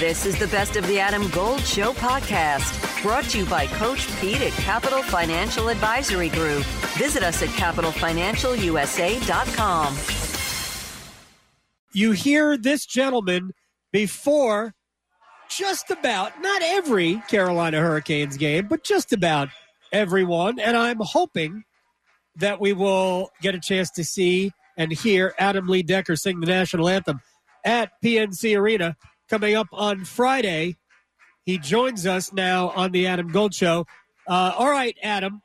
This is the Best of the Adam Gold Show podcast, brought to you by Coach Pete at Capital Financial Advisory Group. Visit us at capitalfinancialusa.com. You hear this gentleman before just about, not every Carolina Hurricanes game, but just about everyone. And I'm hoping that we will get a chance to see and hear Adam Lee Decker sing the national anthem at PNC Arena coming up on Friday. He joins us now on the Adam Gold Show. Uh, all right, Adam,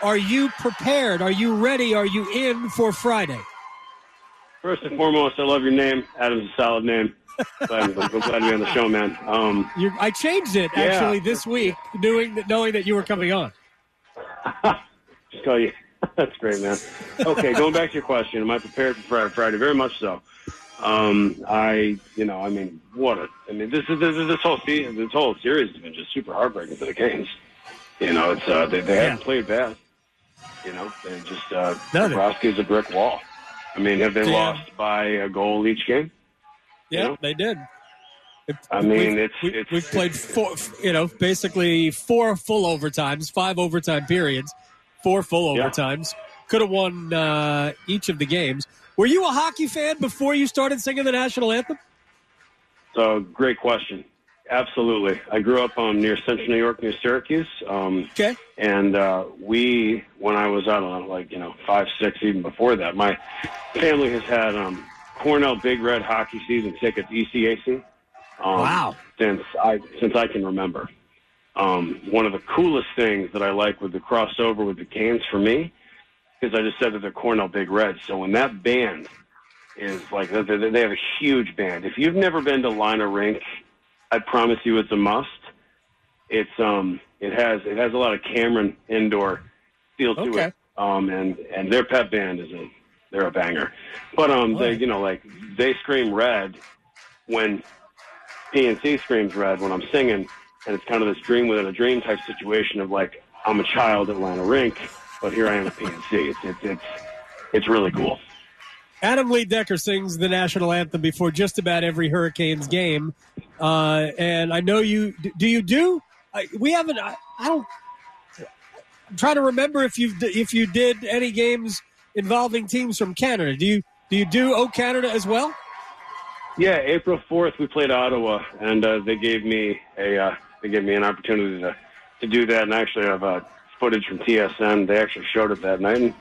are you prepared? Are you ready? Are you in for Friday? First and foremost, I love your name. Adam's a solid name. glad, I'm glad to be on the show, man. Um, you, I changed it actually yeah. this week, knowing that, knowing that you were coming on. Just call you. That's great, man. Okay, going back to your question, am I prepared for? Friday, very much so. Um, I, you know, I mean, what a, I mean, this is this, this whole season, this whole series has been just super heartbreaking for the Canes. You know, it's uh, they, they yeah. haven't played bad. You know, they just uh, is a brick wall. I mean, have they yeah. lost by a goal each game? Yeah, you know? they did. I mean, we've, it's, we, it's we've played four, you know, basically four full overtimes, five overtime periods, four full overtimes. Yeah. Could have won uh, each of the games. Were you a hockey fan before you started singing the national anthem? So, great question. Absolutely. I grew up um, near Central New York, near Syracuse. Um, okay. And uh, we, when I was, I don't know, like, you know, five, six, even before that, my family has had um, Cornell Big Red hockey season tickets, ECAC. Um, wow. Since I, since I can remember. Um, one of the coolest things that I like with the crossover with the Canes for me is I just said that they're Cornell Big Red. So when that band is like, they have a huge band. If you've never been to Lynah Rink I promise you, it's a must. It's um, it has it has a lot of Cameron indoor feel to okay. it. Um, and and their pep band is a they're a banger. But um, they you know like they scream red when PNC screams red when I'm singing, and it's kind of this dream within a dream type situation of like I'm a child at Lynah Rink, but here I am at PNC. It's it's it's it's really cool. Adam Lee Decker sings the national anthem before just about every Hurricanes game, uh, and I know you. Do you do? I, we haven't. I, I don't. I'm trying to remember if you if you did any games involving teams from Canada. Do you do you do O Canada as well? Yeah, April fourth we played Ottawa, and uh, they gave me a uh, they gave me an opportunity to to do that, and actually have uh, footage from TSN. They actually showed it that night, and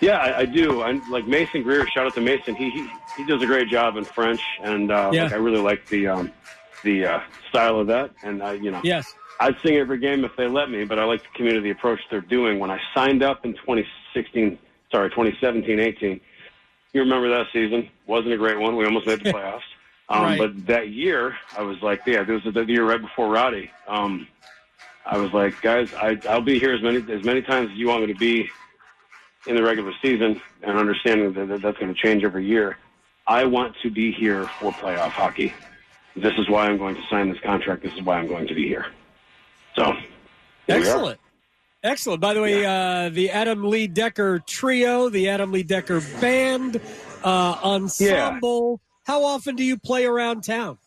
yeah, I, I do. I like Mason Greer. Shout out to Mason. He he, he does a great job in French, and uh, yeah. like, I really like the um, the uh, style of that. And I, you know, yes, I'd sing every game if they let me. But I like the community approach they're doing. When I signed up in 2016, sorry, 2017, 18. You remember that season? Wasn't a great one. We almost made the playoffs. Um, right. But that year, I was like, yeah, this was the year right before Roddy. Um, I was like, guys, I, I'll be here as many as many times as you want me to be in the regular season and understanding that that's going to change every year. I want to be here for playoff hockey. This is why I'm going to sign this contract. This is why I'm going to be here. So, excellent. Excellent. By the way, yeah. uh, the Adam Lee Decker trio, the Adam Lee Decker band, uh, ensemble. Yeah. How often do you play around town?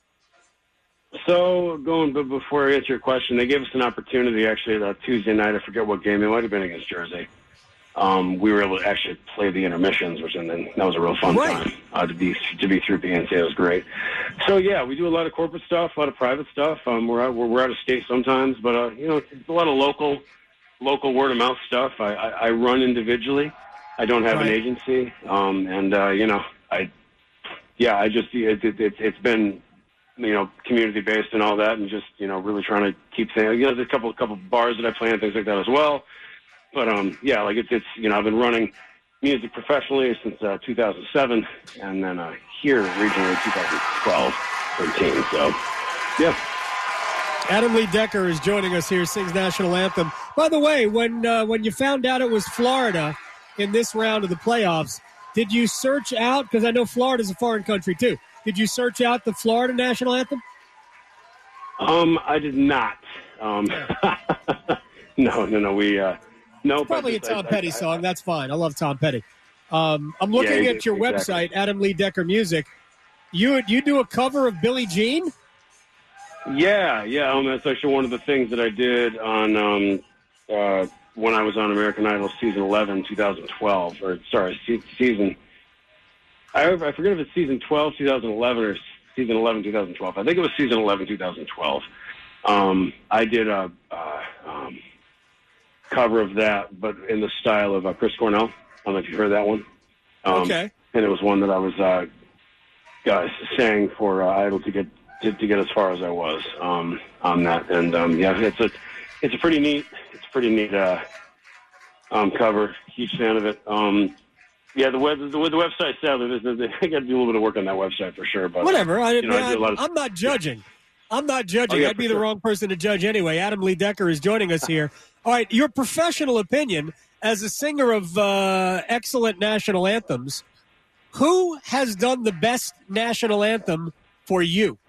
So, going but before I answer your question, they gave us an opportunity actually that Tuesday night. I forget what game it might have been against Jersey um, we were able to actually play the intermissions, which and then that was a real fun right. time uh, to be to be through PNC. It was great. So yeah, we do a lot of corporate stuff, a lot of private stuff. Um, we're out, we're, we're out of state sometimes, but uh, you know, it's a lot of local local word of mouth stuff. I, I, I run individually. I don't have right. an agency, um, and uh, you know, I yeah, I just it, it, it, it's been you know community based and all that, and just you know really trying to keep saying you know there's a couple couple bars that I play and things like that as well. But um, yeah, like it's it's you know I've been running music professionally since uh, 2007, and then uh, here regionally 2012, 13. So yeah. Adam Lee Decker is joining us here, sings national anthem. By the way, when uh, when you found out it was Florida in this round of the playoffs, did you search out? Because I know Florida's a foreign country too. Did you search out the Florida national anthem? Um, I did not. Um, no, no, no. We uh, no, it's probably a Tom I, Petty I, song. I, That's fine. I love Tom Petty. Um, I'm looking yeah, at your exactly. website, Adam Lee Decker Music. You you do a cover of Billie Jean? Yeah, yeah. Um, that's actually one of the things that I did on um, uh, when I was on American Idol season 11, 2012, or sorry, se- season. I, I forget if it's season 12, 2011, or season 11, 2012. I think it was season 11, 2012. Um, I did a uh, um, cover of that, but in the style of uh, Chris Cornell. I don't know if you've heard that one. Um, Okay. And it was one that I was uh, uh, sang for uh, Idol to get to, to get as far as I was um, on that. And um, yeah, it's a it's a pretty neat it's a pretty neat uh, um, cover. Huge fan of it. Um, yeah, the web the, the website sadly I got to do a little bit of work on that website for sure. But Whatever. I, you know, I lot of- am not judging. I'm not judging. Oh, yeah, I'd be for the wrong person to judge anyway. Adam Lee Decker is joining us here. All right, your professional opinion as a singer of uh, excellent national anthems. Who has done the best national anthem for you?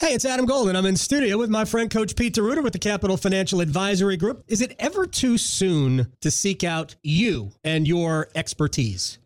Hey, it's Adam Golden. I'm in studio with my friend Coach Pete DeRuiter with the Capital Financial Advisory Group. Is it ever too soon to seek out you and your expertise?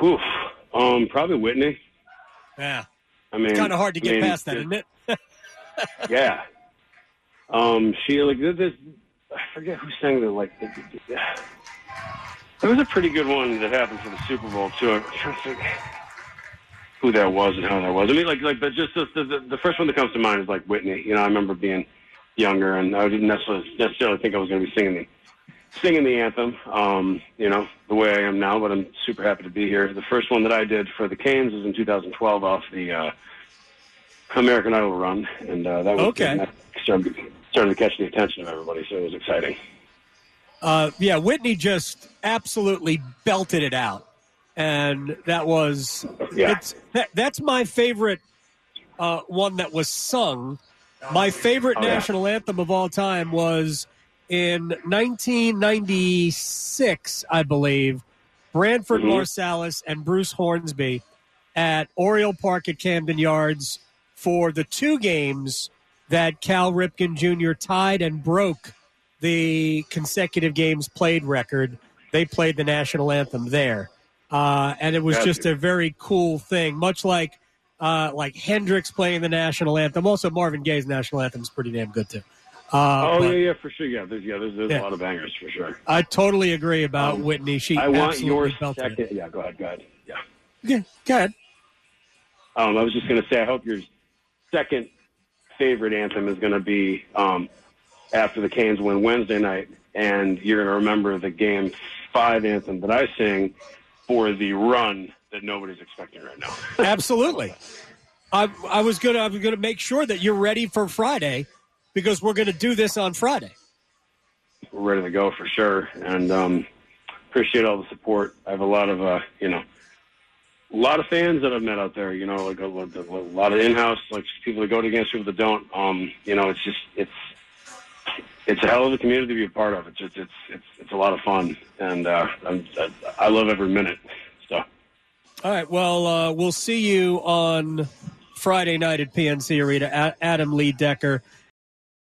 Whew. Um, probably Whitney. Yeah, I mean, it's kind of hard to I get mean, past that, isn't it? Yeah. Um, she like this. this I forget who sang the like. The, the, there was a pretty good one that happened for the Super Bowl too. I'm trying to think who that was and how that was. I mean, like like, but just the, the the first one that comes to mind is like Whitney. You know, I remember being younger and I didn't necessarily necessarily think I was going to be singing the singing the anthem. Um, you know, the way I am now, but I'm super happy to be here. The first one that I did for the Canes was in 2012 off the. Uh, American Idol run, and uh, that was Okay. that started, started to catch the attention of everybody, so it was exciting. Uh, yeah, Whitney just absolutely belted it out, and that was Yeah. it's, that, that's my favorite uh, one that was sung. My favorite Oh, yeah. national anthem of all time was in 1996, I believe. Branford Mhm. Marsalis and Bruce Hornsby at Oriole Park at Camden Yards for the two games that Cal Ripken Jr. tied and broke the consecutive games played record. They played the national anthem there, uh, and it was Gotcha. just a very cool thing. Much like uh, like Hendrix playing the national anthem. Also, Marvin Gaye's national anthem is pretty damn good too. Uh, oh yeah, yeah, for sure. Yeah, there's yeah, there's, there's Yeah. a lot of bangers for sure. I totally agree about Um, Whitney. She I want your it. second. Yeah, go ahead, go ahead. Yeah. Yeah, go ahead. Um, I was just going to say, I hope your second favorite anthem is going to be um, after the Canes win Wednesday night, and you're going to remember the Game Five anthem that I sing for the run that nobody's expecting right now. Absolutely. I, I was gonna I was gonna make sure that you're ready for Friday because we're gonna do this on Friday. we're ready to go for sure. And um, appreciate all the support. I have a lot of, uh, you know, a lot of fans that I've met out there. You know, like a, lot- a lot of in-house, like people that go against people that don't. Um, you know, it's just it's it's a hell of a community to be a part of. It's just, it's it's it's a lot of fun, and uh, I'm, I, I love every minute. So All right. Well, uh, we'll see you on Friday night at PNC Arena. Adam Lee Decker.